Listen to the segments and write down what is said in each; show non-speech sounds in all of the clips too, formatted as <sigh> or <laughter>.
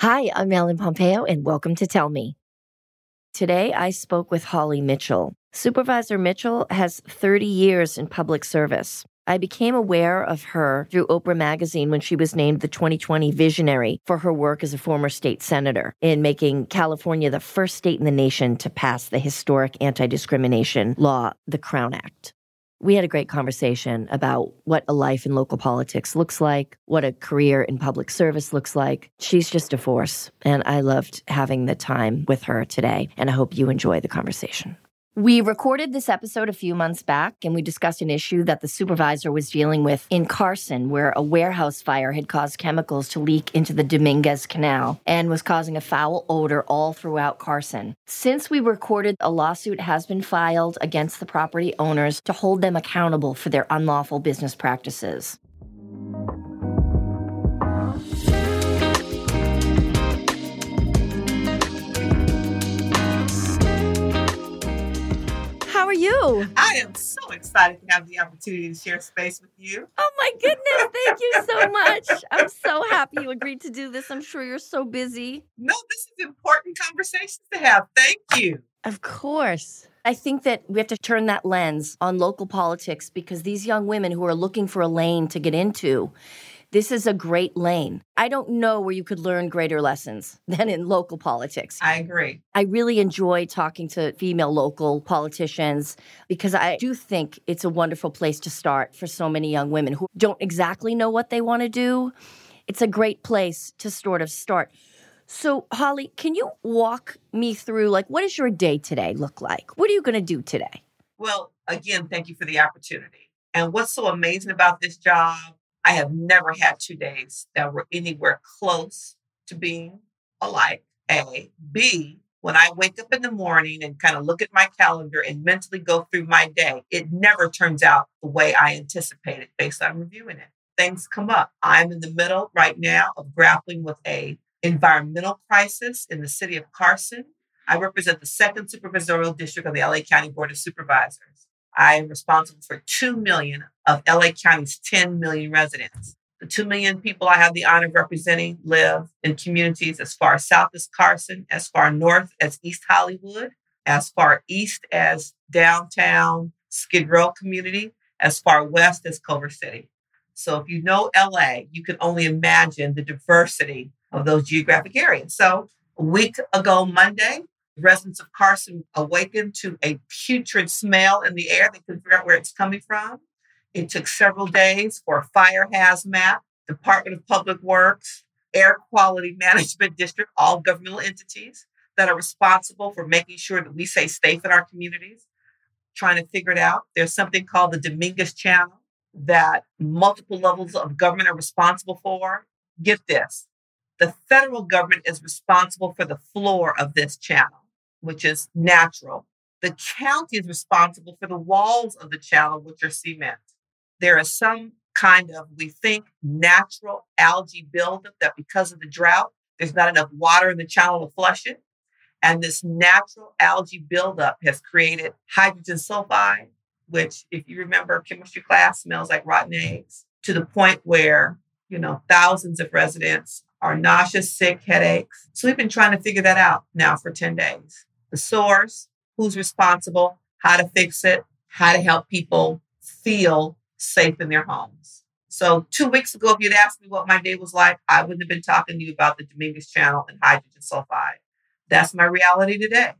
Hi, I'm Ellen Pompeo, and welcome to Tell Me. Today, I spoke with Holly Mitchell. Supervisor Mitchell has 30 years in public service. I became aware of her through Oprah Magazine when she was named the 2020 Visionary for her work as a former state senator in making California the first state in the nation to pass the historic anti discrimination law, the Crown Act. We had a great conversation about what a life in local politics looks like, what a career in public service looks like. She's just a force, and I loved having the time with her today, and I hope you enjoy the conversation. We recorded this episode a few months back and we discussed an issue that the supervisor was dealing with in Carson, where a warehouse fire had caused chemicals to leak into the Dominguez Canal and was causing a foul odor all throughout Carson. Since we recorded, a lawsuit has been filed against the property owners to hold them accountable for their unlawful business practices. How are you? I am so excited to have the opportunity to share space with you. Oh my goodness, thank you so much. I'm so happy you agreed to do this. I'm sure you're so busy. No, this is important conversations to have. Thank you. Of course. I think that we have to turn that lens on local politics because these young women who are looking for a lane to get into, this is a great lane. I don't know where you could learn greater lessons <laughs> than in local politics. I agree. I really enjoy talking to female local politicians because I do think it's a wonderful place to start for so many young women who don't exactly know what they want to do. It's a great place to sort of start. So, Holly, can you walk me through like what does your day today look like? What are you going to do today? Well, again, thank you for the opportunity. And what's so amazing about this job, I have never had two days that were anywhere close to being alike. A. B. When I wake up in the morning and kind of look at my calendar and mentally go through my day, it never turns out the way I anticipated based on reviewing it. Things come up. I'm in the middle right now of grappling with a environmental crisis in the city of Carson. I represent the second supervisorial district of the LA County Board of Supervisors. I am responsible for 2 million of LA County's 10 million residents. The 2 million people I have the honor of representing live in communities as far south as Carson, as far north as East Hollywood, as far east as downtown Skid Row community, as far west as Culver City. So if you know LA, you can only imagine the diversity of those geographic areas. So a week ago, Monday, residents of Carson awakened to a putrid smell in the air. They couldn't figure out where it's coming from. It took several days for fire hazmat, Department of Public Works, Air Quality <laughs> Management District, all governmental entities that are responsible for making sure that we stay safe in our communities, trying to figure it out. There's something called the Dominguez Channel that multiple levels of government are responsible for. Get this the federal government is responsible for the floor of this channel, which is natural. The county is responsible for the walls of the channel, which are cement. There is some kind of, we think, natural algae buildup that because of the drought, there's not enough water in the channel to flush it. And this natural algae buildup has created hydrogen sulfide, which, if you remember chemistry class, smells like rotten eggs, to the point where, you know, thousands of residents are nauseous, sick, headaches. So we've been trying to figure that out now for 10 days. The source, who's responsible, how to fix it, how to help people feel safe in their homes. So two weeks ago, if you'd asked me what my day was like, I wouldn't have been talking to you about the Dominguez Channel and hydrogen sulfide. That's my reality today.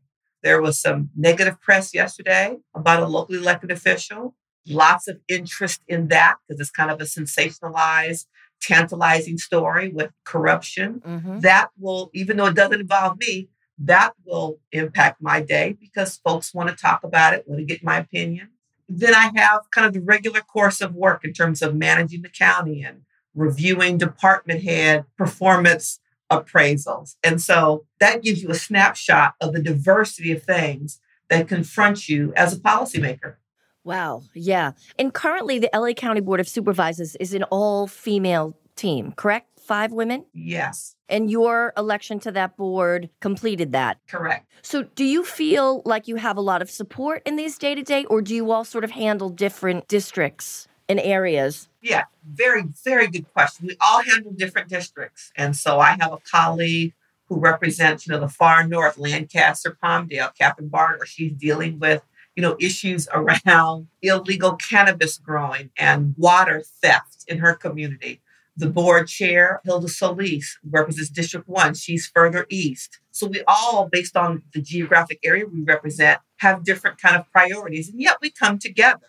There was some negative press yesterday about a locally elected official. Lots of interest in that because it's kind of a sensationalized tantalizing story with corruption. Mm-hmm. That will, even though it doesn't involve me, that will impact my day because folks want to talk about it, want to get my opinion. Then I have kind of the regular course of work in terms of managing the county and reviewing department head performance appraisals. And so that gives you a snapshot of the diversity of things that confront you as a policymaker. Wow. Yeah. And currently, the LA County Board of Supervisors is an all female team, correct? Five women? Yes. And your election to that board completed that? Correct. So, do you feel like you have a lot of support in these day to day, or do you all sort of handle different districts and areas? Yeah, very, very good question. We all handle different districts. And so I have a colleague who represents, you know, the far north, Lancaster, Palmdale, Kathryn Barger. She's dealing with, you know, issues around <laughs> illegal cannabis growing and water theft in her community. The board chair, Hilda Solis, represents District 1. She's further east. So we all, based on the geographic area we represent, have different kind of priorities. And yet we come together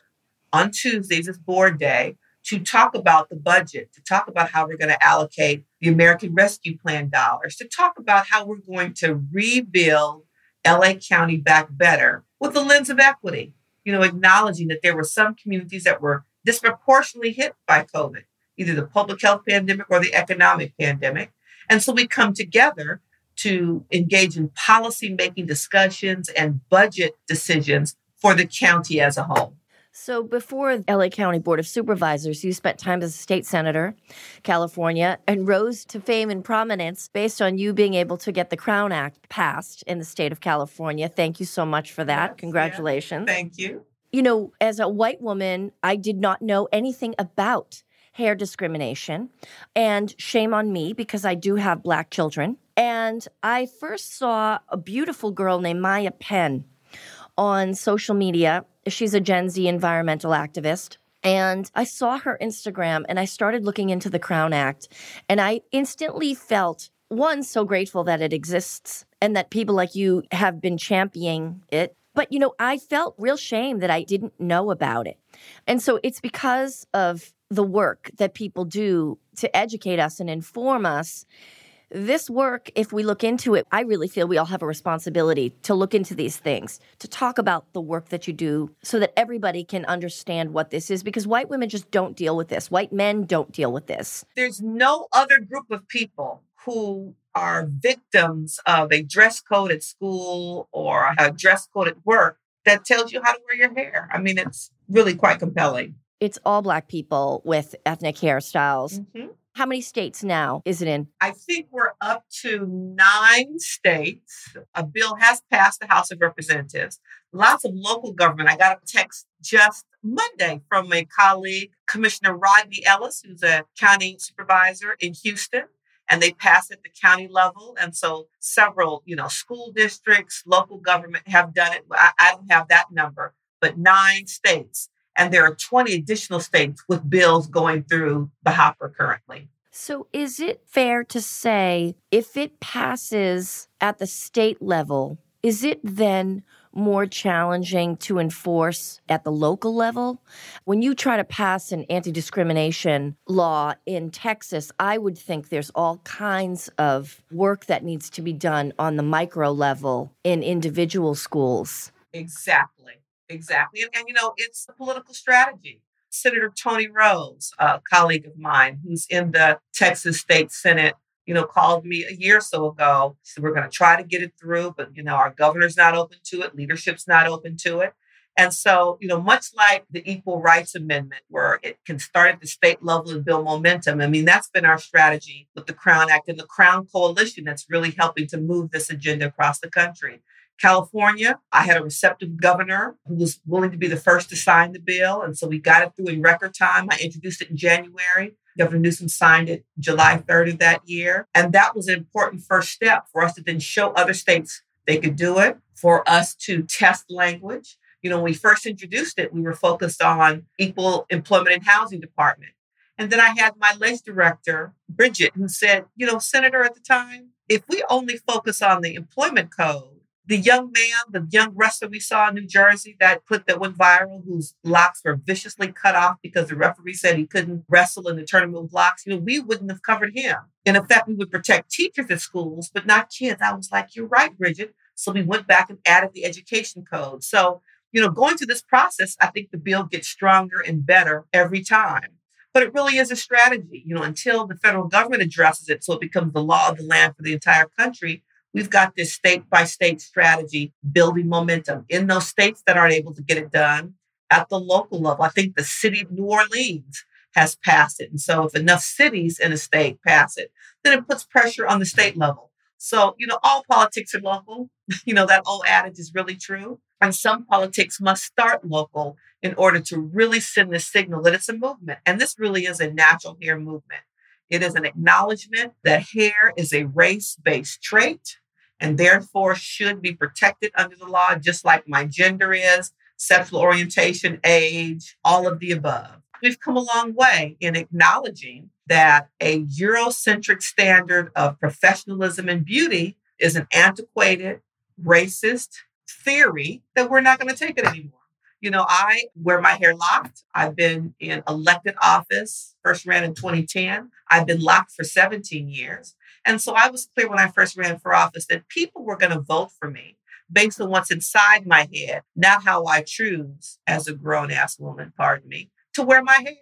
on Tuesdays, it's board day, to talk about the budget, to talk about how we're going to allocate the American Rescue Plan dollars, to talk about how we're going to rebuild LA County back better with the lens of equity, you know, acknowledging that there were some communities that were disproportionately hit by COVID, either the public health pandemic or the economic pandemic. And so we come together to engage in policy making discussions and budget decisions for the county as a whole. So before LA County Board of Supervisors, you spent time as a state senator, California, and rose to fame and prominence based on you being able to get the Crown Act passed in the state of California. Thank you so much for that. Yes, Congratulations. Yeah. Thank you. You know, as a white woman, I did not know anything about hair discrimination. And shame on me because I do have black children. And I first saw a beautiful girl named Maya Penn on social media She's a Gen Z environmental activist. And I saw her Instagram and I started looking into the Crown Act. And I instantly felt one, so grateful that it exists and that people like you have been championing it. But, you know, I felt real shame that I didn't know about it. And so it's because of the work that people do to educate us and inform us this work, if we look into it, I really feel we all have a responsibility to look into these things, to talk about the work that you do so that everybody can understand what this is because white women just don't deal with this. White men don't deal with this. There's no other group of people who are victims of a dress code at school or a dress code at work that tells you how to wear your hair. I mean, it's really quite compelling. It's all black people with ethnic hairstyles. Mm-hmm. How many states now is it in? I think we're up to nine states. A bill has passed the House of Representatives. Lots of local government. I got a text just Monday from a colleague, Commissioner Rodney Ellis, who's a county supervisor in Houston and they pass at the county level. And so several, you know, school districts, local government have done it. I, I, don't have that number, but nine states. And there are 20 additional states with bills going through the hopper currently. So, is it fair to say if it passes at the state level, is it then more challenging to enforce at the local level? When you try to pass an anti discrimination law in Texas, I would think there's all kinds of work that needs to be done on the micro level in individual schools. Exactly. Exactly. And, and, you know, it's a political strategy. Senator Toni Rose, a colleague of mine who's in the Texas State Senate, you know, called me a year or so ago. Said, We're going to try to get it through, but, you know, our governor's not open to it, leadership's not open to it. And so, you know, much like the Equal Rights Amendment, where it can start at the state level and build momentum, I mean, that's been our strategy with the Crown Act and the Crown Coalition that's really helping to move this agenda across the country. California, I had a receptive governor who was willing to be the first to sign the bill. And so we got it through in record time. I introduced it in January. Governor Newsom signed it July 3rd of that year. And that was an important first step for us to then show other states they could do it, for us to test language. You know, when we first introduced it, we were focused on equal employment and housing department. And then I had my ledge director, Bridget, who said, you know, Senator at the time, if we only focus on the employment code, the young man, the young wrestler we saw in New Jersey, that clip that went viral, whose locks were viciously cut off because the referee said he couldn't wrestle in the tournament with locks, you know, we wouldn't have covered him. In effect, we would protect teachers at schools, but not kids. I was like, you're right, Bridget. So we went back and added the education code. So, you know, going through this process, I think the bill gets stronger and better every time. But it really is a strategy, you know, until the federal government addresses it so it becomes the law of the land for the entire country We've got this state by state strategy building momentum in those states that aren't able to get it done at the local level. I think the city of New Orleans has passed it. And so if enough cities in a state pass it, then it puts pressure on the state level. So, you know, all politics are local. <laughs> you know, that old adage is really true. And some politics must start local in order to really send the signal that it's a movement. And this really is a natural hair movement. It is an acknowledgement that hair is a race based trait and therefore should be protected under the law, just like my gender is, sexual orientation, age, all of the above. We've come a long way in acknowledging that a Eurocentric standard of professionalism and beauty is an antiquated, racist theory that we're not going to take it anymore. You know, I wear my hair locked. I've been in elected office, first ran in 2010. I've been locked for 17 years. And so I was clear when I first ran for office that people were going to vote for me based on what's inside my head, not how I choose as a grown ass woman, pardon me, to wear my hair.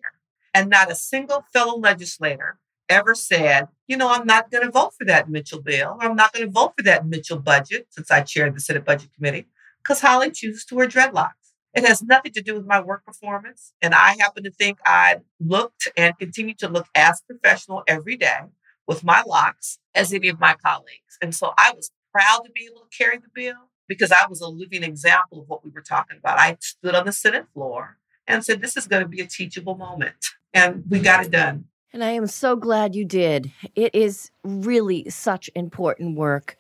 And not a single fellow legislator ever said, you know, I'm not going to vote for that Mitchell bill. or I'm not going to vote for that Mitchell budget since I chaired the Senate Budget Committee because Holly chooses to wear dreadlocks. It has nothing to do with my work performance. And I happen to think I looked and continue to look as professional every day with my locks as any of my colleagues. And so I was proud to be able to carry the bill because I was a living example of what we were talking about. I stood on the Senate floor and said, This is going to be a teachable moment. And we got it done. And I am so glad you did. It is really such important work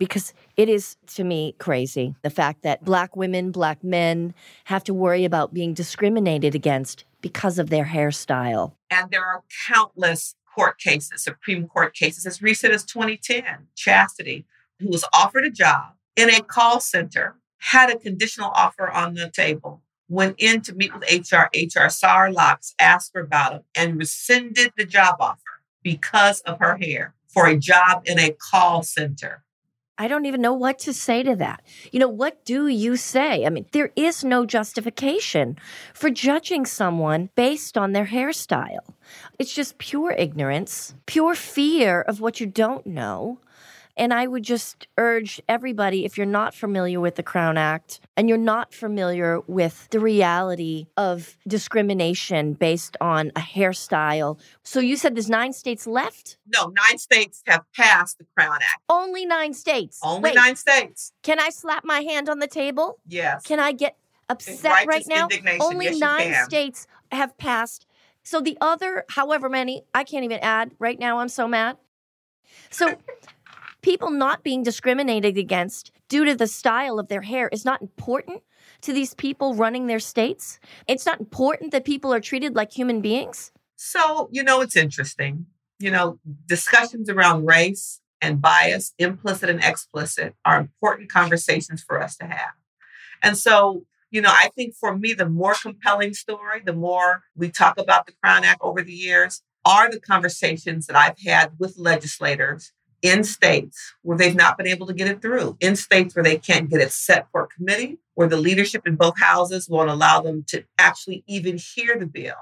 because it is, to me, crazy. The fact that Black women, Black men have to worry about being discriminated against because of their hairstyle. And there are countless court cases, Supreme Court cases, as recent as 2010. Chastity, who was offered a job in a call center, had a conditional offer on the table, went in to meet with HR. HR saw her locks, asked her about them, and rescinded the job offer because of her hair for a job in a call center. I don't even know what to say to that. You know, what do you say? I mean, there is no justification for judging someone based on their hairstyle. It's just pure ignorance, pure fear of what you don't know. And I would just urge everybody if you're not familiar with the Crown Act and you're not familiar with the reality of discrimination based on a hairstyle. So you said there's nine states left? No, nine states have passed the Crown Act. Only nine states. Only Wait, nine states. Can I slap my hand on the table? Yes. Can I get upset right now? Only yes, nine states have passed. So the other, however many, I can't even add right now. I'm so mad. So people not being discriminated against due to the style of their hair is not important to these people running their states? It's not important that people are treated like human beings? So, you know, it's interesting. You know, discussions around race and bias, implicit and explicit, are important conversations for us to have. And so, you know, I think for me, the more compelling story, the more we talk about the Crown Act over the years, are the conversations that I've had with legislators in states where they've not been able to get it through, in states where they can't get it set for a committee, where the leadership in both houses won't allow them to actually even hear the bill,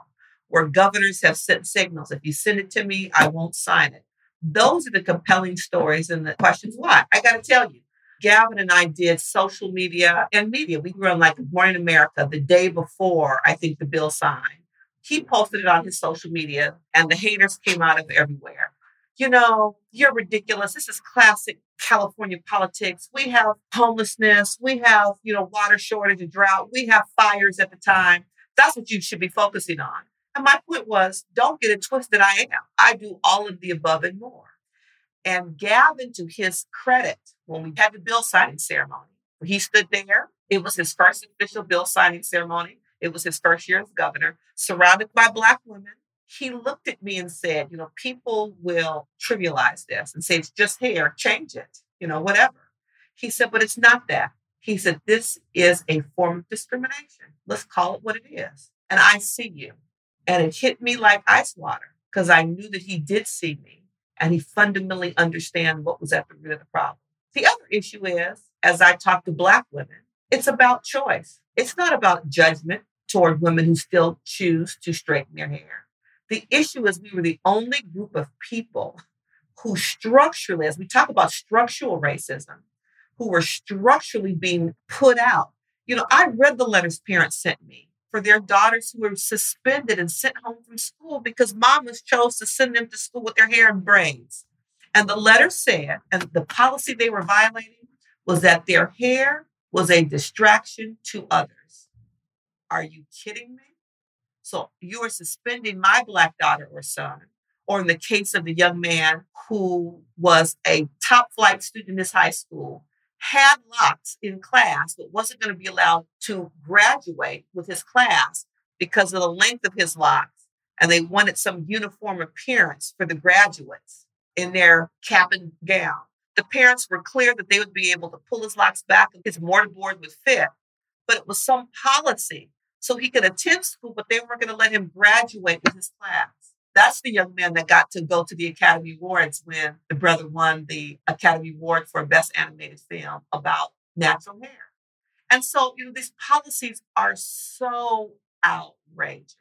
where governors have sent signals if you send it to me, I won't sign it. Those are the compelling stories and the questions why. I got to tell you, Gavin and I did social media and media. We were on like Morning America the day before I think the bill signed. He posted it on his social media, and the haters came out of everywhere you know, you're ridiculous. This is classic California politics. We have homelessness. We have, you know, water shortage and drought. We have fires at the time. That's what you should be focusing on. And my point was, don't get it twisted. I am. I do all of the above and more. And Gavin, to his credit, when we had the bill signing ceremony, he stood there. It was his first official bill signing ceremony. It was his first year as governor, surrounded by Black women he looked at me and said, you know, people will trivialize this and say it's just hair, change it, you know, whatever. He said, but it's not that. He said, this is a form of discrimination. Let's call it what it is. And I see you. And it hit me like ice water because I knew that he did see me and he fundamentally understand what was at the root of the problem. The other issue is, as I talk to Black women, it's about choice. It's not about judgment toward women who still choose to straighten their hair. The issue is we were the only group of people who structurally, as we talk about structural racism, who were structurally being put out. You know, I read the letters parents sent me for their daughters who were suspended and sent home from school because mamas chose to send them to school with their hair in braids. And the letter said, and the policy they were violating was that their hair was a distraction to others. Are you kidding me? So you are suspending my black daughter or son, or in the case of the young man who was a top flight student in this high school, had locks in class, but wasn't going to be allowed to graduate with his class because of the length of his locks. And they wanted some uniform appearance for the graduates in their cap and gown. The parents were clear that they would be able to pull his locks back and his mortarboard would fit, but it was some policy so he could attend school, but they weren't going to let him graduate with his class. That's the young man that got to go to the Academy Awards when the brother won the Academy Award for Best Animated Film about natural hair. And so, you know, these policies are so outrageous.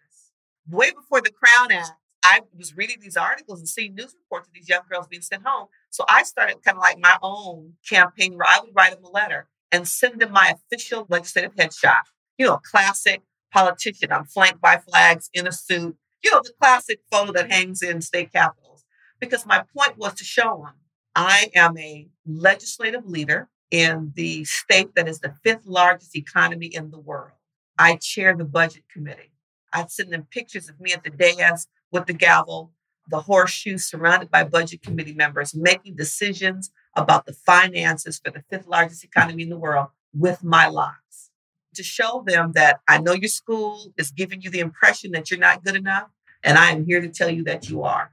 Way before the Crown Act, I was reading these articles and seeing news reports of these young girls being sent home. So I started kind of like my own campaign where I would write them a letter and send them my official legislative headshot. You know, classic politician. I'm flanked by flags in a suit. You know, the classic photo that hangs in state capitals. Because my point was to show them I am a legislative leader in the state that is the fifth largest economy in the world. I chair the budget committee. I'd send them pictures of me at the dais with the gavel, the horseshoe surrounded by budget committee members, making decisions about the finances for the fifth largest economy in the world with my locks to show them that I know your school is giving you the impression that you're not good enough, and I am here to tell you that you are.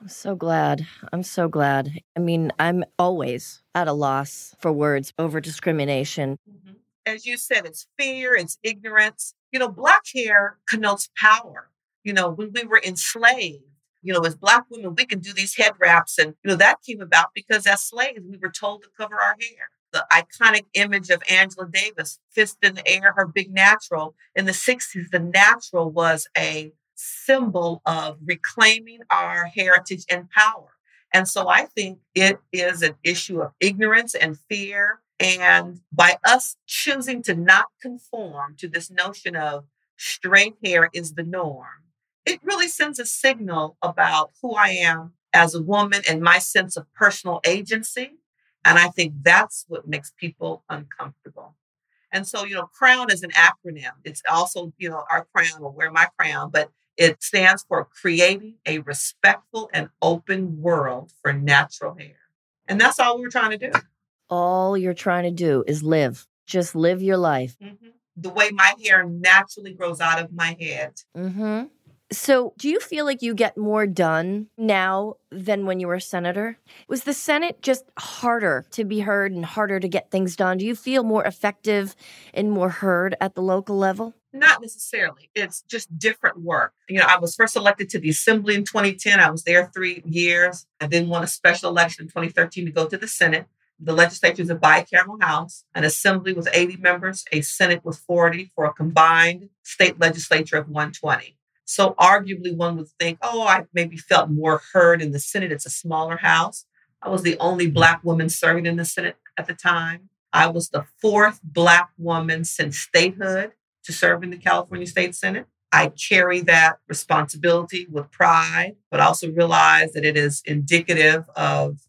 I'm so glad. I'm so glad. I mean, I'm always at a loss for words over discrimination. Mm-hmm. As you said, it's fear, it's ignorance. You know, black hair connotes power. You know, when we were enslaved, you know, as Black women, we can do these head wraps. And, you know, that came about because as slaves, we were told to cover our hair. The iconic image of Angela Davis, fist in the air, her big natural. In the 60s, the natural was a symbol of reclaiming our heritage and power. And so I think it is an issue of ignorance and fear. And by us choosing to not conform to this notion of straight hair is the norm, it really sends a signal about who I am as a woman and my sense of personal agency. And I think that's what makes people uncomfortable. And so, you know, crown is an acronym. It's also, you know, our crown or wear my crown, but it stands for creating a respectful and open world for natural hair. And that's all we're trying to do. All you're trying to do is live. Just live your life. Mm-hmm. The way my hair naturally grows out of my head. Mm-hmm. So, do you feel like you get more done now than when you were a senator? Was the Senate just harder to be heard and harder to get things done? Do you feel more effective and more heard at the local level? Not necessarily. It's just different work. You know, I was first elected to the assembly in 2010. I was there three years. I then won a special election in 2013 to go to the Senate. The legislature is a bicameral house. An assembly with 80 members, a Senate with 40 for a combined state legislature of 120. So arguably one would think, oh, I maybe felt more heard in the Senate. It's a smaller house. I was the only Black woman serving in the Senate at the time. I was the fourth Black woman since statehood to serve in the California State Senate. I carry that responsibility with pride, but also realize that it is indicative of,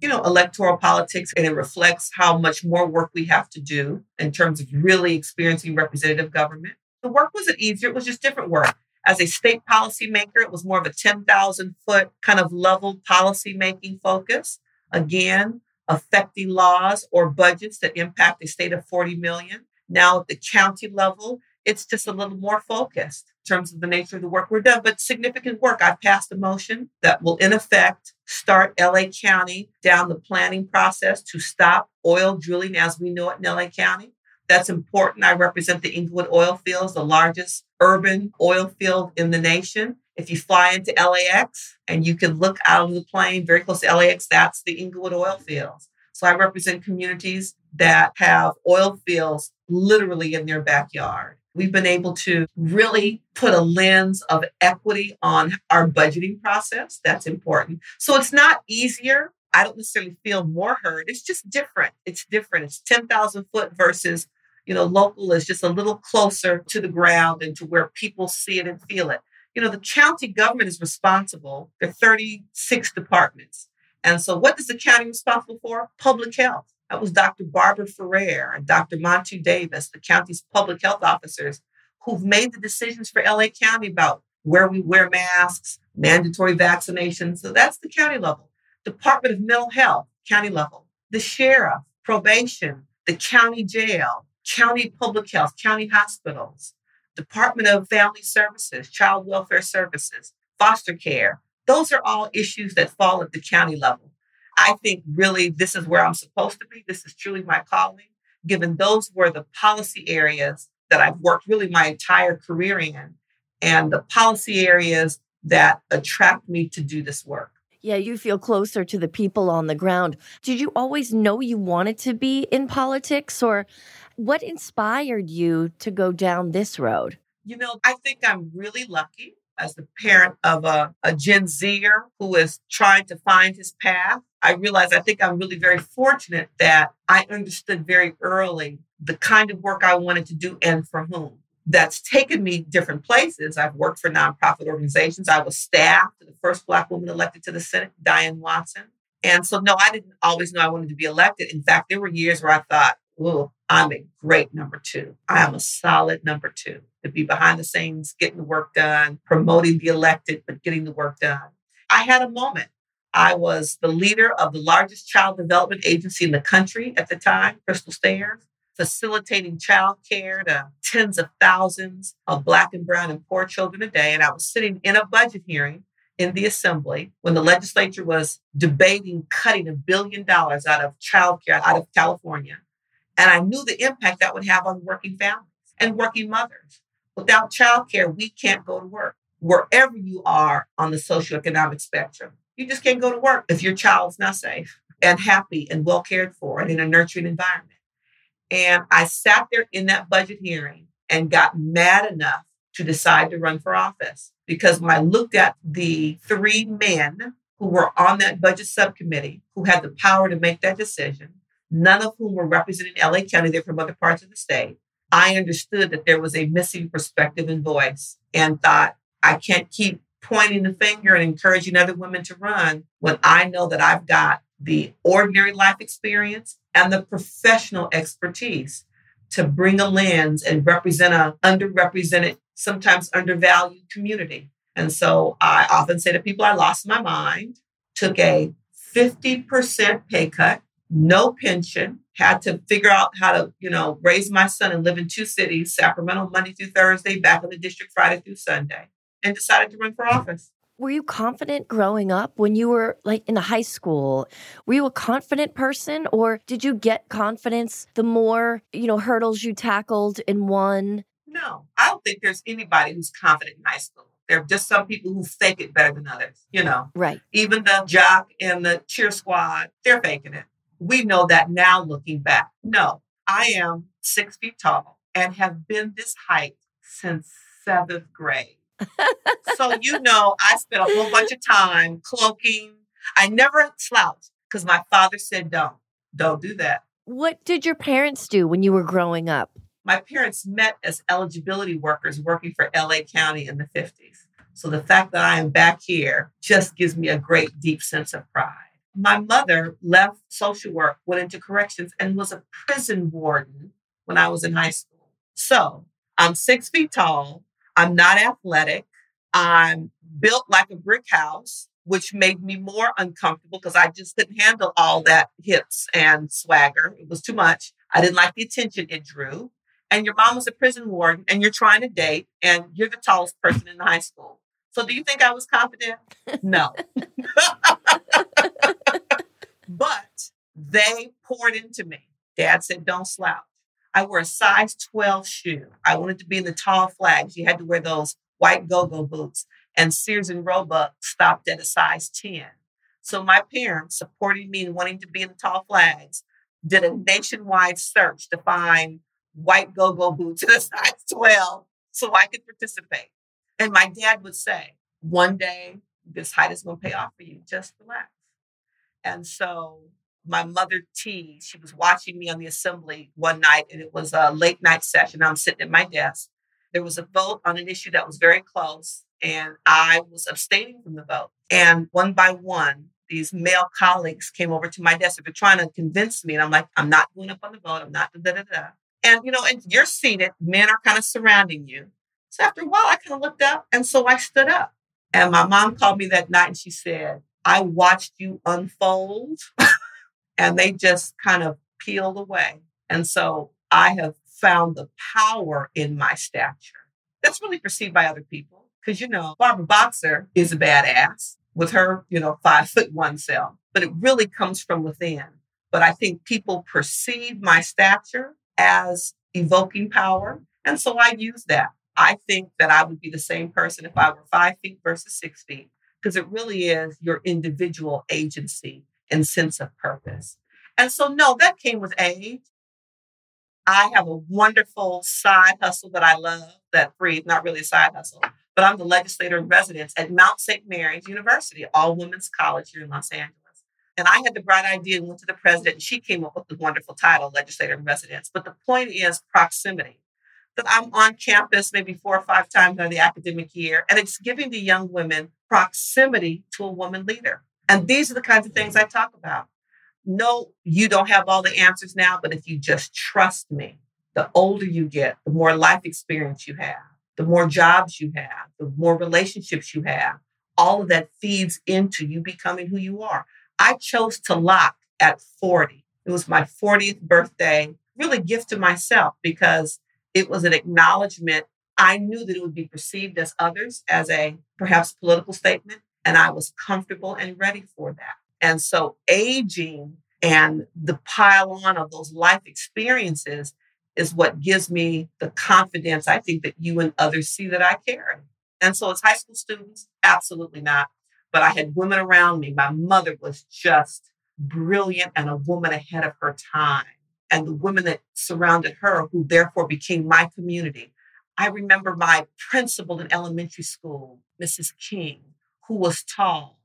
you know, electoral politics and it reflects how much more work we have to do in terms of really experiencing representative government. The work wasn't easier, it was just different work. As a state policymaker, it was more of a 10,000 foot kind of level policymaking focus. Again, affecting laws or budgets that impact a state of 40 million. Now at the county level, it's just a little more focused in terms of the nature of the work we're done, but significant work. I've passed a motion that will, in effect, start LA County down the planning process to stop oil drilling as we know it in LA County. That's important. I represent the Inglewood oil fields, the largest urban oil field in the nation. If you fly into LAX and you can look out of the plane very close to LAX, that's the Inglewood oil fields. So I represent communities that have oil fields literally in their backyard. We've been able to really put a lens of equity on our budgeting process. That's important. So it's not easier. I don't necessarily feel more heard. It's just different. It's different. It's 10,000 foot versus you know, local is just a little closer to the ground and to where people see it and feel it. You know, the county government is responsible. There are 36 departments. And so, what is the county responsible for? Public health. That was Dr. Barbara Ferrer and Dr. Muntu Davis, the county's public health officers, who've made the decisions for LA County about where we wear masks, mandatory vaccinations. So that's the county level. Department of Mental Health, county level. The sheriff, probation, the county jail, county public health, county hospitals, Department of Family Services, Child Welfare Services, foster care. Those are all issues that fall at the county level. I think really this is where I'm supposed to be. This is truly my calling, given those were the policy areas that I've worked really my entire career in and the policy areas that attract me to do this work. Yeah, you feel closer to the people on the ground. Did you always know you wanted to be in politics, or what inspired you to go down this road? You know, I think I'm really lucky as the parent of a, a Gen Zer who is trying to find his path. I realize I think I'm really very fortunate that I understood very early the kind of work I wanted to do and for whom. That's taken me different places. I've worked for nonprofit organizations. I was staff to the first Black woman elected to the Senate, Diane Watson. And so, no, I didn't always know I wanted to be elected. In fact, there were years where I thought, oh, I'm a great number two. I am a solid number two to be behind the scenes, getting the work done, promoting the elected, but getting the work done. I had a moment. I was the leader of the largest child development agency in the country at the time, Crystal Stairs facilitating child care to tens of thousands of Black and Brown and poor children a day. And I was sitting in a budget hearing in the assembly when the legislature was debating cutting a billion dollars out of child care out of California. And I knew the impact that would have on working families and working mothers. Without childcare, we can't go to work. Wherever you are on the socioeconomic spectrum, you just can't go to work if your child's not safe and happy and well cared for and in a nurturing environment. And I sat there in that budget hearing and got mad enough to decide to run for office because when I looked at the three men who were on that budget subcommittee who had the power to make that decision, none of whom were representing LA County, they're from other parts of the state. I understood that there was a missing perspective and voice and thought, I can't keep pointing the finger and encouraging other women to run when I know that I've got the ordinary life experience and the professional expertise to bring a lens and represent an underrepresented, sometimes undervalued community. And so I often say to people, I lost my mind, took a 50% pay cut, no pension, had to figure out how to, you know, raise my son and live in two cities, Sacramento Monday through Thursday, back in the district Friday through Sunday, and decided to run for office. Were you confident growing up when you were like in high school? Were you a confident person or did you get confidence the more, you know, hurdles you tackled in one? No, I don't think there's anybody who's confident in high school. There are just some people who fake it better than others, you know. Right. Even the jock and the cheer squad, they're faking it. We know that now looking back. No, I am six feet tall and have been this height since seventh grade <laughs> so you know, I spent a whole bunch of time cloaking. I never slouched because my father said, "Don't, don't do that." What did your parents do when you were growing up? My parents met as eligibility workers working for LA County in the 50s. So the fact that I am back here just gives me a great deep sense of pride. My mother left social work, went into corrections, and was a prison warden when I was in high school. So I'm six feet tall. I'm not athletic. I'm built like a brick house, which made me more uncomfortable because I just couldn't handle all that hips and swagger. It was too much. I didn't like the attention it drew. And your mom was a prison warden and you're trying to date and you're the tallest person in the high school. So do you think I was confident? No. <laughs> but they poured into me. Dad said, don't slouch. I wore a size 12 shoe. I wanted to be in the tall flags. You had to wear those white go-go boots. And Sears and Roebuck stopped at a size 10. So my parents, supporting me and wanting to be in the tall flags, did a nationwide search to find white go-go boots in a <laughs> size 12 so I could participate. And my dad would say, one day this height is going to pay off for you. Just relax. And so my mother T, she was watching me on the assembly one night and it was a late night session. I'm sitting at my desk. There was a vote on an issue that was very close and I was abstaining from the vote. And one by one, these male colleagues came over to my desk. They're trying to convince me, and I'm like, I'm not going up on the vote. I'm not da da da. And you know, and you're seated. Men are kind of surrounding you. So after a while, I kind of looked up, and so I stood up. And my mom called me that night, and she said, "I watched you unfold," and they just kind of peeled away. And so I have found the power in my stature. That's really perceived by other people because you know Barbara Boxer is a badass with her, you know, five foot one self, but it really comes from within. But I think people perceive my stature as evoking power. And so I use that. I think that I would be the same person if I were five feet versus six feet, because it really is your individual agency and sense of purpose. And so, no, that came with age. I have a wonderful side hustle that I love that breathes, not really a side hustle, but I'm the legislator in residence at Mount St. Mary's University, all women's college here in Los Angeles. And I had the bright idea and went to the president, and she came up with the wonderful title, legislator in residence. But the point is proximity. That I'm on campus maybe four or five times during the academic year, and it's giving the young women proximity to a woman leader. And these are the kinds of things I talk about. No, you don't have all the answers now, but if you just trust me, the older you get, the more life experience you have the more jobs you have, the more relationships you have, all of that feeds into you becoming who you are. I chose to lock at 40. It was my 40th birthday, really gift to myself because it was an acknowledgement. I knew that it would be perceived as others as a perhaps political statement, and I was comfortable and ready for that. And so aging and the pile on of those life experiences is what gives me the confidence I think that you and others see that I carry. And so, as high school students, absolutely not. But I had women around me. My mother was just brilliant and a woman ahead of her time. And the women that surrounded her, who therefore became my community. I remember my principal in elementary school, Mrs. King, who was tall.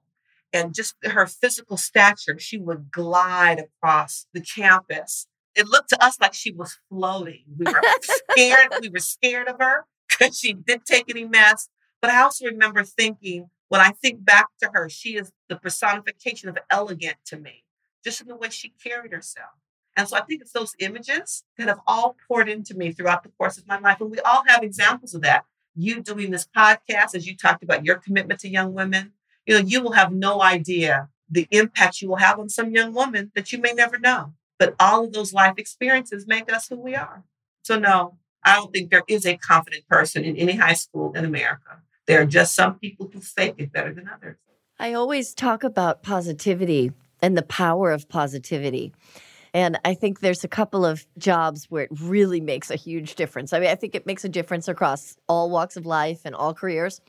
And just her physical stature, she would glide across the campus it looked to us like she was floating. We were <laughs> scared. we were scared of her because she didn't take any mess. But I also remember thinking, when I think back to her, she is the personification of elegant to me, just in the way she carried herself. And so I think it's those images that have all poured into me throughout the course of my life. And we all have examples of that. You doing this podcast, as you talked about your commitment to young women, you know, you will have no idea the impact you will have on some young woman that you may never know. But all of those life experiences make us who we are. So, no, I don't think there is a confident person in any high school in America. There are just some people who fake it better than others. I always talk about positivity and the power of positivity. And I think there's a couple of jobs where it really makes a huge difference. I mean, I think it makes a difference across all walks of life and all careers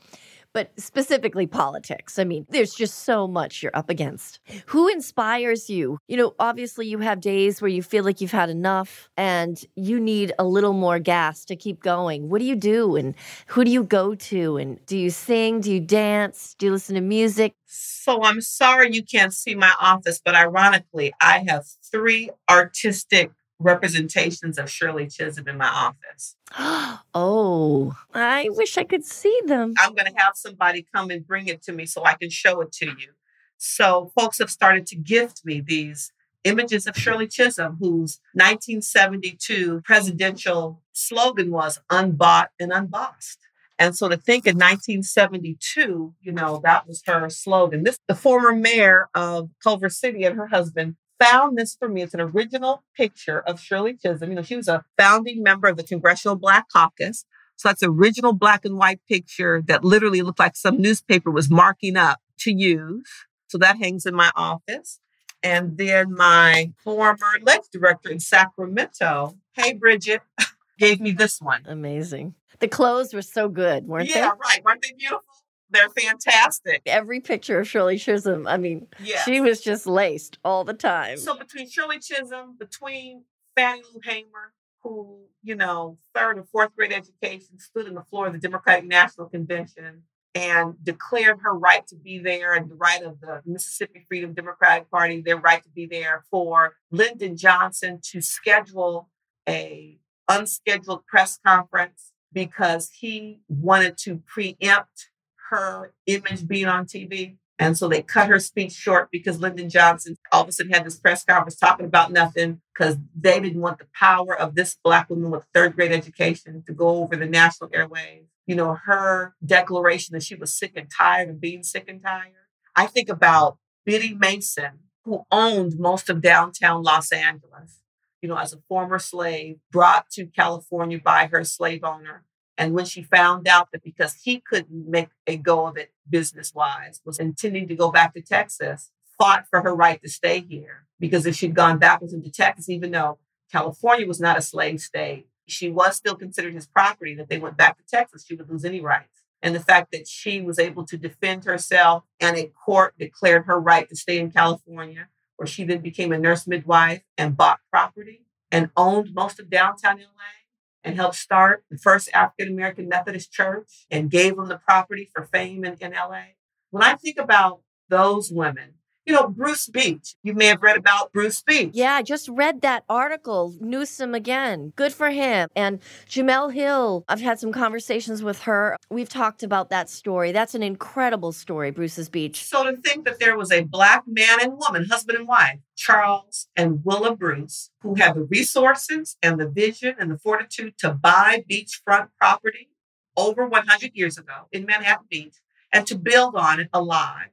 but specifically politics. I mean, there's just so much you're up against. Who inspires you? You know, obviously, you have days where you feel like you've had enough and you need a little more gas to keep going. What do you do? And who do you go to? And do you sing? Do you dance? Do you listen to music? So I'm sorry you can't see my office, but ironically, I have three artistic representations of Shirley Chisholm in my office. <gasps> oh, I wish I could see them. I'm going to have somebody come and bring it to me so I can show it to you. So, folks have started to gift me these images of Shirley Chisholm, whose 1972 presidential slogan was unbought and unbossed. And so to think in 1972, you know, that was her slogan. This the former mayor of Culver City and her husband found this for me. It's an original picture of Shirley Chisholm. You know, she was a founding member of the Congressional Black Caucus. So that's an original black and white picture that literally looked like some newspaper was marking up to use. So that hangs in my office. And then my former ledge director in Sacramento, hey Bridget, <laughs> gave me this one. Amazing. The clothes were so good, weren't yeah, they? Yeah, right. Weren't they beautiful? They're fantastic. Every picture of Shirley Chisholm, I mean, yes. she was just laced all the time. So between Shirley Chisholm, between Fannie Lou Hamer, who, you know, third and fourth grade education, stood on the floor of the Democratic National Convention and declared her right to be there and the right of the Mississippi Freedom Democratic Party, their right to be there for Lyndon Johnson to schedule a unscheduled press conference because he wanted to preempt her image being on TV. And so they cut her speech short because Lyndon Johnson all of a sudden had this press conference talking about nothing because they didn't want the power of this Black woman with third grade education to go over the national airwaves. You know, her declaration that she was sick and tired of being sick and tired. I think about Biddy Mason, who owned most of downtown Los Angeles, you know, as a former slave brought to California by her slave owner and when she found out that because he couldn't make a go of it business wise, was intending to go back to Texas, fought for her right to stay here. Because if she'd gone backwards into Texas, even though California was not a slave state, she was still considered his property. That they went back to Texas, she would lose any rights. And the fact that she was able to defend herself and a court declared her right to stay in California, where she then became a nurse midwife and bought property and owned most of downtown LA and helped start the first African American Methodist church and gave them the property for FAME in, in LA. When I think about those women, you know, Bruce Beach. You may have read about Bruce Beach. Yeah, I just read that article. Newsom again. Good for him. And Jemele Hill, I've had some conversations with her. We've talked about that story. That's an incredible story, Bruce's Beach. So to think that there was a black man and woman, husband and wife, Charles and Willa Bruce, who had the resources and the vision and the fortitude to buy beachfront property over 100 years ago in Manhattan Beach and to build on it a lodge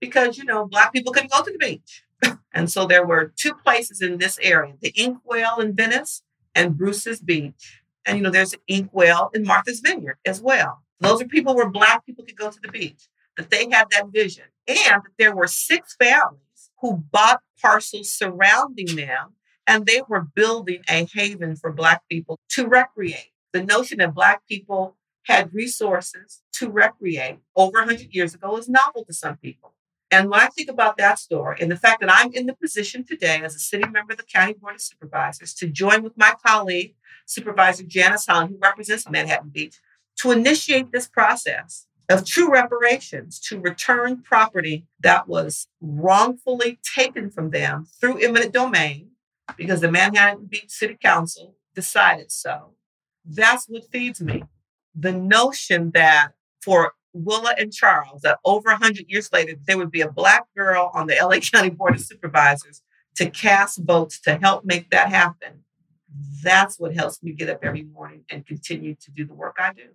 because, you know, Black people couldn't go to the beach. and so there were two places in this area the Inkwell in Venice and Bruce's Beach. And, you know, there's an Inkwell in Martha's Vineyard as well. Those are people where Black people could go to the beach, that they had that vision. And there were six families who bought parcels surrounding them and they were building a haven for Black people to recreate. The notion that Black people had resources to recreate over 100 years ago is novel to some people. And when I think about that story and the fact that I'm in the position today as a sitting member of the County Board of Supervisors to join with my colleague, Supervisor Janice Hahn, who represents Manhattan Beach, to initiate this process of true reparations to return property that was wrongfully taken from them through eminent domain because the Manhattan Beach City Council decided so. That's what feeds me. The notion that for Willa and Charles that over 100 years later, there would be a Black girl on the LA <laughs> County Board of Supervisors to cast votes to help make that happen. That's what helps me get up every morning and continue to do the work I do.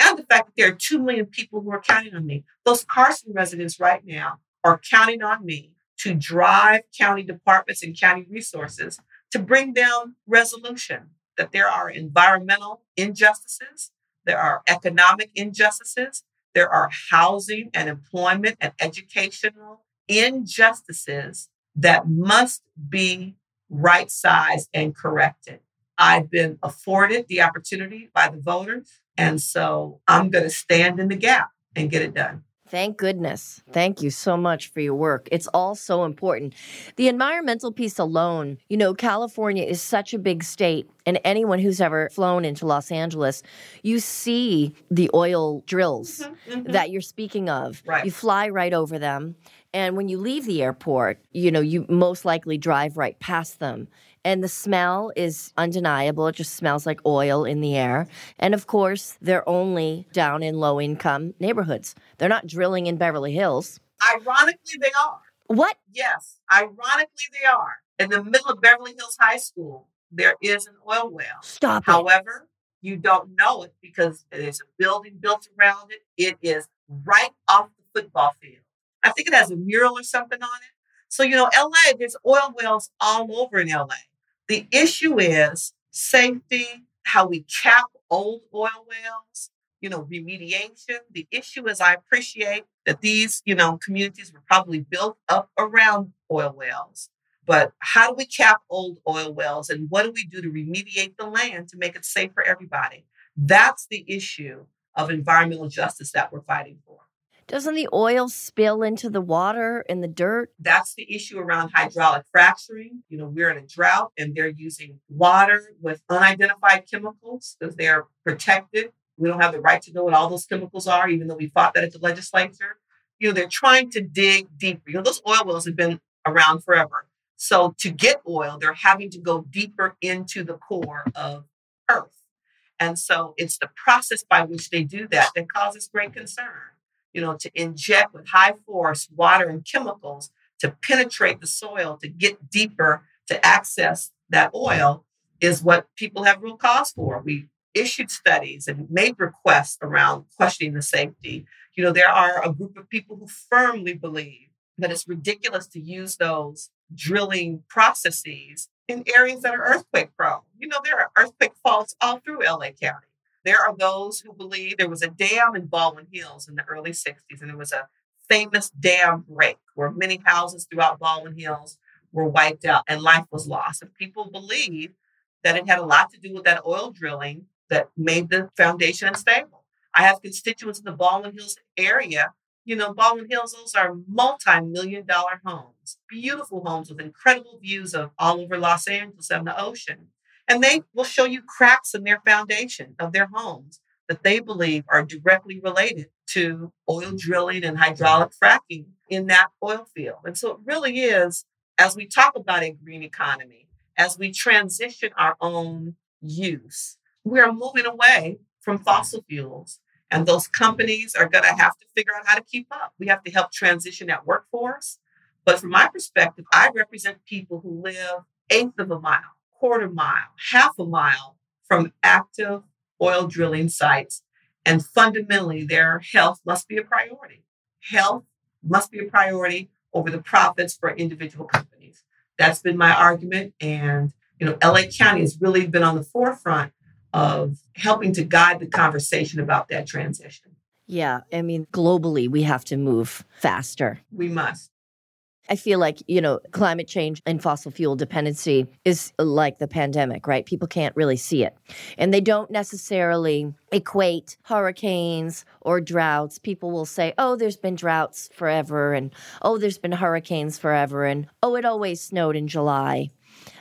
And the fact that there are 2 million people who are counting on me. Those Carson residents right now are counting on me to drive county departments and county resources to bring down resolution that there are environmental injustices, there are economic injustices, there are housing and employment and educational injustices that must be right sized and corrected. I've been afforded the opportunity by the voters. And so I'm going to stand in the gap and get it done. Thank goodness. Thank you so much for your work. It's all so important. The environmental piece alone, you know, California is such a big state, and anyone who's ever flown into Los Angeles, you see the oil drills mm-hmm, mm-hmm. that you're speaking of. Right. You fly right over them. And when you leave the airport, you know, you most likely drive right past them. And the smell is undeniable. It just smells like oil in the air. And of course, they're only down in low income neighborhoods. They're not drilling in Beverly Hills. Ironically, they are. What? Yes, ironically, they are. In the middle of Beverly Hills High School, there is an oil well. Stop. It. However, you don't know it because there's a building built around it. It is right off the football field. I think it has a mural or something on it. So, you know, LA, there's oil wells all over in LA. The issue is safety, how we cap old oil wells, you know, remediation. The issue is I appreciate that these, you know, communities were probably built up around oil wells. But how do we cap old oil wells and what do we do to remediate the land to make it safe for everybody? That's the issue of environmental justice that we're fighting for. Doesn't the oil spill into the water and the dirt? That's the issue around hydraulic fracturing. You know, we're in a drought and they're using water with unidentified chemicals because they're protected. We don't have the right to know what all those chemicals are, even though we fought that at the legislature. You know, they're trying to dig deeper. You know, those oil wells have been around forever. So to get oil, they're having to go deeper into the core of Earth. And so it's the process by which they do that that causes great concern you know, to inject with high force water and chemicals to penetrate the soil to get deeper to access that oil is what people have real cause for. We issued studies and made requests around questioning the safety. You know, there are a group of people who firmly believe that it's ridiculous to use those drilling processes in areas that are earthquake prone. You know, there are earthquake faults all through LA County. There are those who believe there was a dam in Baldwin Hills in the early 60s, and it was a famous dam break where many houses throughout Baldwin Hills were wiped out and life was lost. And people believe that it had a lot to do with that oil drilling that made the foundation unstable. I have constituents in the Baldwin Hills area. You know, Baldwin Hills, those are multi million dollar homes, beautiful homes with incredible views of all over Los Angeles and the ocean. And they will show you cracks in their foundation of their homes that they believe are directly related to oil mm-hmm. drilling and hydraulic fracking in that oil field. And so it really is, as we talk about a green economy, as we transition our own use, we are moving away from fossil fuels. And those companies are going to have to figure out how to keep up. We have to help transition that workforce. But from my perspective, I represent people who live eighth of a mile, quarter mile, half a mile from active oil drilling sites. And fundamentally, their health must be a priority. Health must be a priority over the profits for individual companies. That's been my argument. And, you know, LA County has really been on the forefront of helping to guide the conversation about that transition. Yeah. I mean, globally, we have to move faster. We must. I feel like, you know, climate change and fossil fuel dependency is like the pandemic, right? People can't really see it. And they don't necessarily equate hurricanes or droughts. People will say, oh, there's been droughts forever, and oh, there's been hurricanes forever, and oh, it always snowed in July.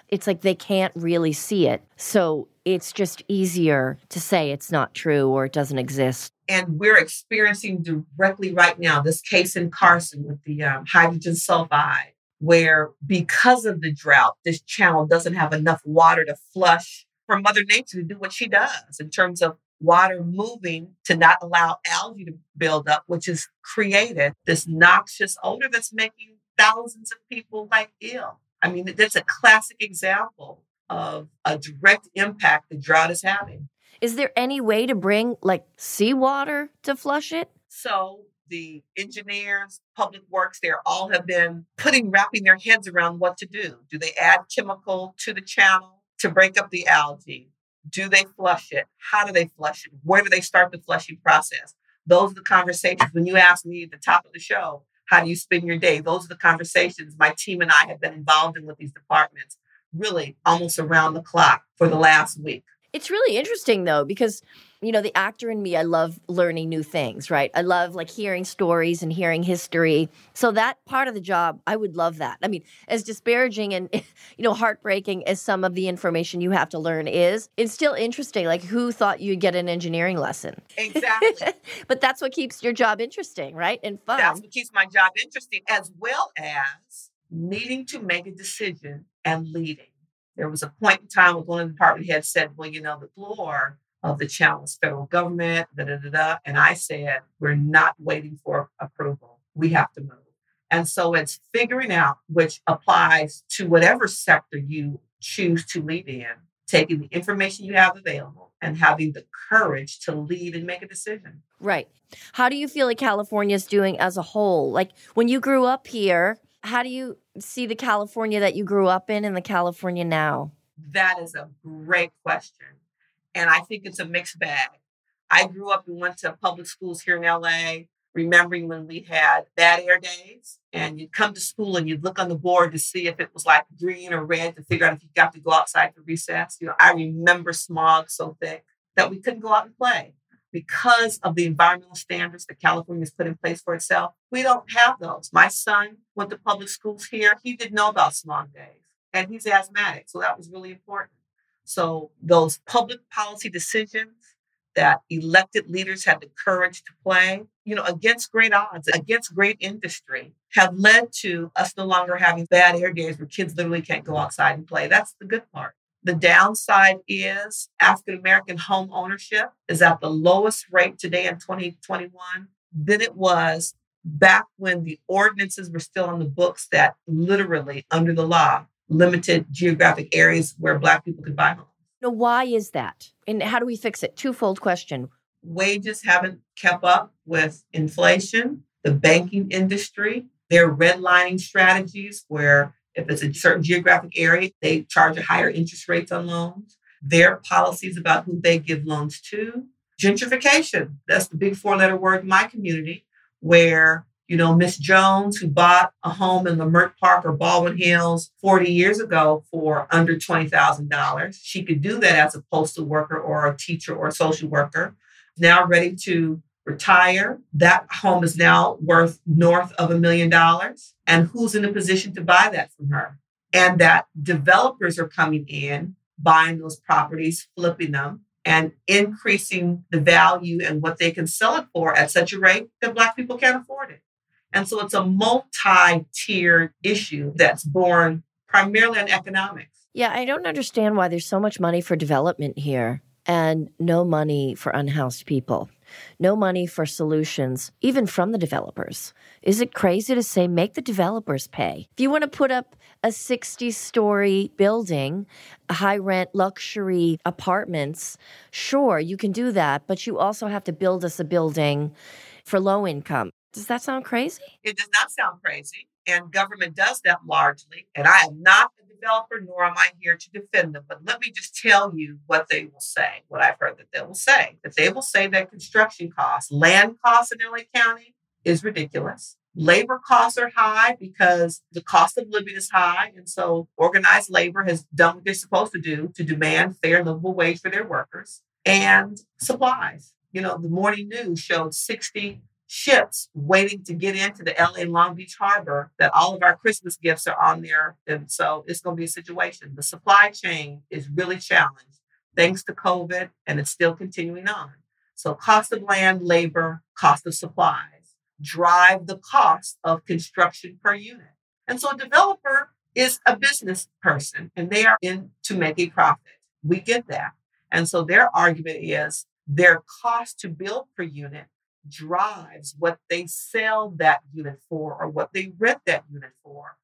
It's like they can't really see it. So it's just easier to say it's not true or it doesn't exist. And we're experiencing directly right now this case in Carson with the um, hydrogen sulfide, where because of the drought, this channel doesn't have enough water to flush for Mother Nature to do what she does in terms of water moving to not allow algae to build up, which has created this noxious odor that's making thousands of people like ill. I mean, that's a classic example of a direct impact the drought is having. Is there any way to bring like seawater to flush it? So the engineers, public works, they all have been putting, wrapping their heads around what to do. Do they add chemical to the channel to break up the algae? Do they flush it? How do they flush it? Where do they start the flushing process? Those are the conversations. When you asked me at the top of the show, how do you spend your day? Those are the conversations my team and I have been involved in with these departments really almost around the clock for the last week. It's really interesting though, because you know, the actor in me, I love learning new things, right? I love like hearing stories and hearing history. So that part of the job, I would love that. I mean, as disparaging and <laughs> you know, heartbreaking as some of the information you have to learn is, it's still interesting. Like who thought you'd get an engineering lesson? Exactly. <laughs> but that's what keeps your job interesting, right? And fun. That's what keeps my job interesting as well as needing to make a decision and leading. There was a point in time when one of the department heads said, Well, you know, the floor of the is federal government, da, da, da, da. And I said, We're not waiting for approval. We have to move. And so it's figuring out, which applies to whatever sector you choose to lead in, taking the information you have available and having the courage to lead and make a decision. Right. How do you feel like California is doing as a whole? Like when you grew up here, how do you see the California that you grew up in and the California now? That is a great question. And I think it's a mixed bag. I grew up and went to public schools here in LA, remembering when we had bad air days and you'd come to school and you'd look on the board to see if it was like green or red to figure out if you got to go outside for recess. You know, I remember smog so thick that we couldn't go out and play because of the environmental standards that California has put in place for itself, we don't have those. My son went to public schools here. He didn't know about smog days and he's asthmatic. So that was really important. So those public policy decisions that elected leaders had the courage to play, you know, against great odds, against great industry, have led to us no longer having bad air days where kids literally can't go outside and play. That's the good part. The downside is African American home ownership is at the lowest rate today in 2021 than it was back when the ordinances were still on the books that literally, under the law, limited geographic areas where Black people could buy homes. Now, why is that? And how do we fix it? Twofold question. Wages haven't kept up with inflation, the banking industry, their redlining strategies where if it's a certain geographic area, they charge a higher interest rates on loans. Their policies about who they give loans to. Gentrification, that's the big four letter word in my community, where you know, Miss Jones, who bought a home in Leimert Park or Baldwin Hills 40 years ago for under $20,000. She could do that as a postal worker or a teacher or a social worker. Now ready to retire. That home is now worth north of a million dollars. And who's in a position to buy that from her? And that developers are coming in, buying those properties, flipping them, and increasing the value and what they can sell it for at such a rate that Black people can't afford it. And so it's a multi tiered issue that's born primarily on economics. Yeah, I don't understand why there's so much money for development here and no money for unhoused people, no money for solutions, even from the developers. Is it crazy to say make the developers pay? If you want to put up a 60 story building, high rent luxury apartments, sure, you can do that, but you also have to build us a building for low income. Does that sound crazy? It does not sound crazy. And government does that largely. And I am not developer, nor am I here to defend them. But let me just tell you what they will say, what I've heard that they will say. That they will say that construction costs, land costs in LA County is ridiculous. Labor costs are high because the cost of living is high. And so organized labor has done what they're supposed to do to demand fair livable wage for their workers and supplies. You know, the morning news showed 60 ships waiting to get into the LA Long Beach Harbor that all of our Christmas gifts are on there. And so it's going to be a situation. The supply chain is really challenged thanks to COVID, and it's still continuing on. So, cost of land, labor, cost of supplies drive the cost of construction per unit. And so, a developer is a business person and they are in to make a profit. We get that. And so, their argument is their cost to build per unit drives what they sell that unit for or what they rent that unit for.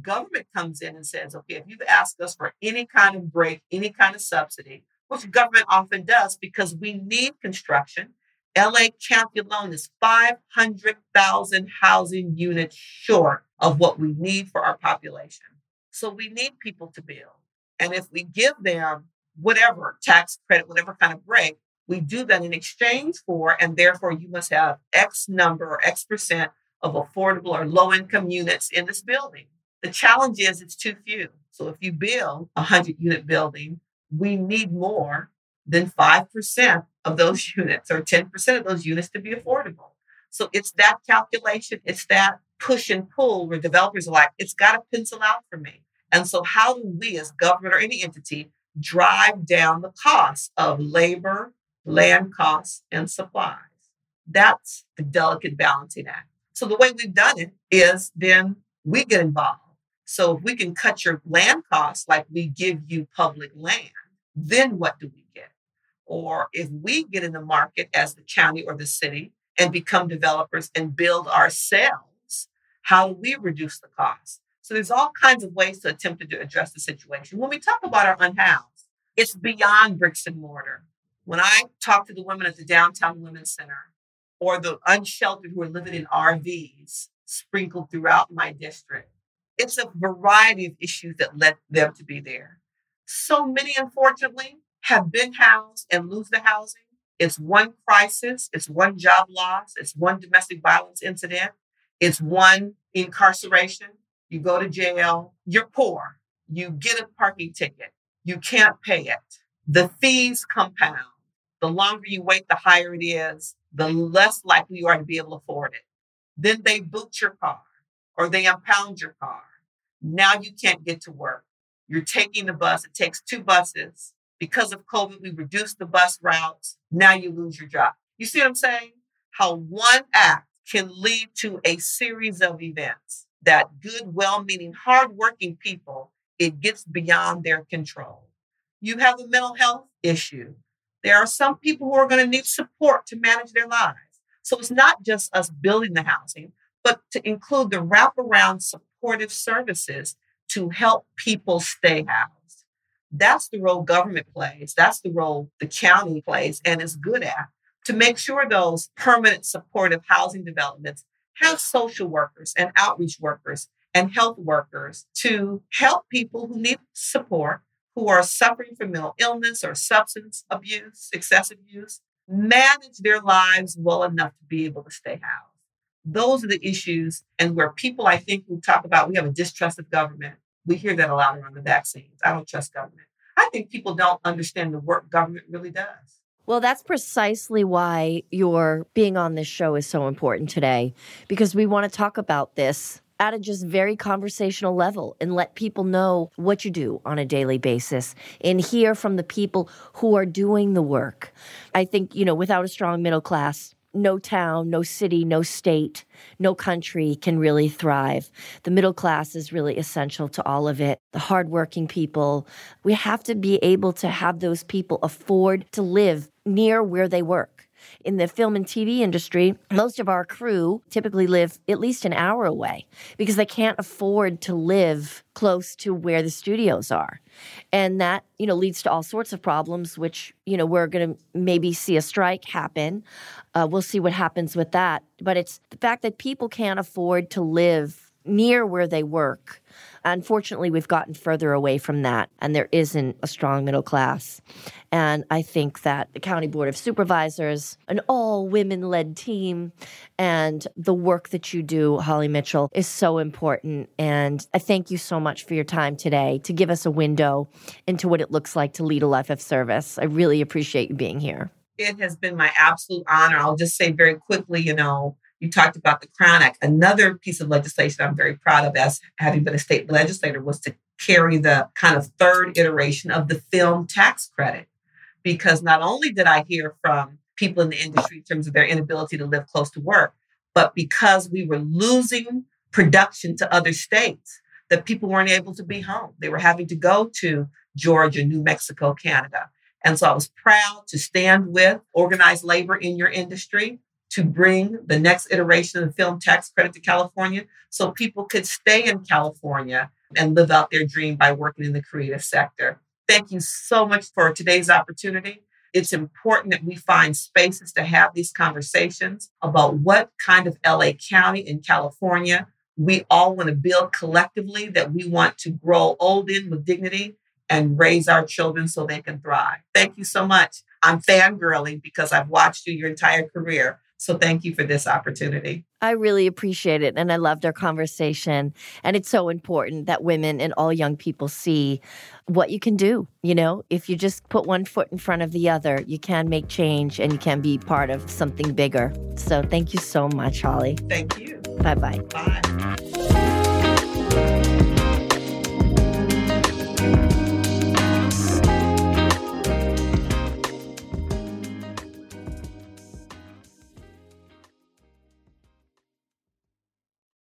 Government comes in and says, okay, if you've asked us for any kind of break, any kind of subsidy, which government often does because we need construction. LA County alone is 500,000 housing units short of what we need for our population. So we need people to build. And if we give them whatever tax credit, whatever kind of break, we do that in exchange for, and therefore you must have X number or X percent of affordable or low income units in this building. The challenge is it's too few. So if you build a 100 unit building, we need more than 5% of those <laughs> units or 10% of those units to be affordable. So it's that calculation, it's that push and pull where developers are like, it's got to pencil out for me. And so, how do we as government or any entity drive down the cost of labor, land costs, and supplies. That's the delicate balancing act. So the way we've done it is then we get involved. So if we can cut your land costs like we give you public land, then what do we get? Or if we get in the market as the county or the city and become developers and build ourselves, how do we reduce the cost? So there's all kinds of ways to attempt to address the situation. When we talk about our unhoused, it's beyond bricks and mortar. When I talk to the women at the Downtown Women's Center or the unsheltered who are living in RVs sprinkled throughout my district, it's a variety of issues that led them to be there. So many, unfortunately, have been housed and lose the housing. It's one crisis, it's one job loss, it's one domestic violence incident, it's one incarceration. You go to jail, you're poor, you get a parking ticket, you can't pay it. The fees compound the longer you wait, the higher it is, the less likely you are to be able to afford it. Then they boot your car or they impound your car. Now you can't get to work. You're taking the bus. It takes two buses. Because of COVID, we reduced the bus routes. Now you lose your job. You see what I'm saying? How one act can lead to a series of events that good, well meaning, hardworking people, it gets beyond their control. You have a mental health issue there are some people who are going to need support to manage their lives. So it's not just us building the housing, but to include the wraparound supportive services to help people stay housed. That's the role government plays. That's the role the county plays and is good at to make sure those permanent supportive housing developments have social workers and outreach workers and health workers to help people who need support, who are suffering from mental illness or substance abuse, excessive use, manage their lives well enough to be able to stay housed. Those are the issues, and where people, I think, who talk about we have a distrust of government. We hear that a lot around the vaccines. I don't trust government. I think people don't understand the work government really does. Well, that's precisely why your being on this show is so important today, because we want to talk about this at a just very conversational level and let people know what you do on a daily basis and hear from the people who are doing the work. I think, you know, without a strong middle class, no town, no city, no state, no country can really thrive. The middle class is really essential to all of it. The hardworking people, we have to be able to have those people afford to live near where they work in the film and TV industry, most of our crew typically live at least an hour away because they can't afford to live close to where the studios are. And that, you know, leads to all sorts of problems, which, you know, we're going to maybe see a strike happen. Uh, we'll see what happens with that. But it's the fact that people can't afford to live near where they work Unfortunately, we've gotten further away from that, and there isn't a strong middle class. And I think that the County Board of Supervisors, an all women led team, and the work that you do, Holly Mitchell, is so important. And I thank you so much for your time today to give us a window into what it looks like to lead a life of service. I really appreciate you being here. It has been my absolute honor. I'll just say very quickly, you know, you talked about the Crown Act. Another piece of legislation I'm very proud of as having been a state legislator was to carry the kind of third iteration of the film tax credit. Because not only did I hear from people in the industry in terms of their inability to live close to work, but because we were losing production to other states, that people weren't able to be home. They were having to go to Georgia, New Mexico, Canada. And so I was proud to stand with organized labor in your industry to bring the next iteration of the film tax credit to California so people could stay in California and live out their dream by working in the creative sector. Thank you so much for today's opportunity. It's important that we find spaces to have these conversations about what kind of LA County in California we all want to build collectively, that we want to grow old in with dignity and raise our children so they can thrive. Thank you so much. I'm fangirling because I've watched you your entire career. So thank you for this opportunity. I really appreciate it. And I loved our conversation. And it's so important that women and all young people see what you can do. You know, if you just put one foot in front of the other, you can make change and you can be part of something bigger. So thank you so much, Holly. Thank you. Bye-bye. Bye.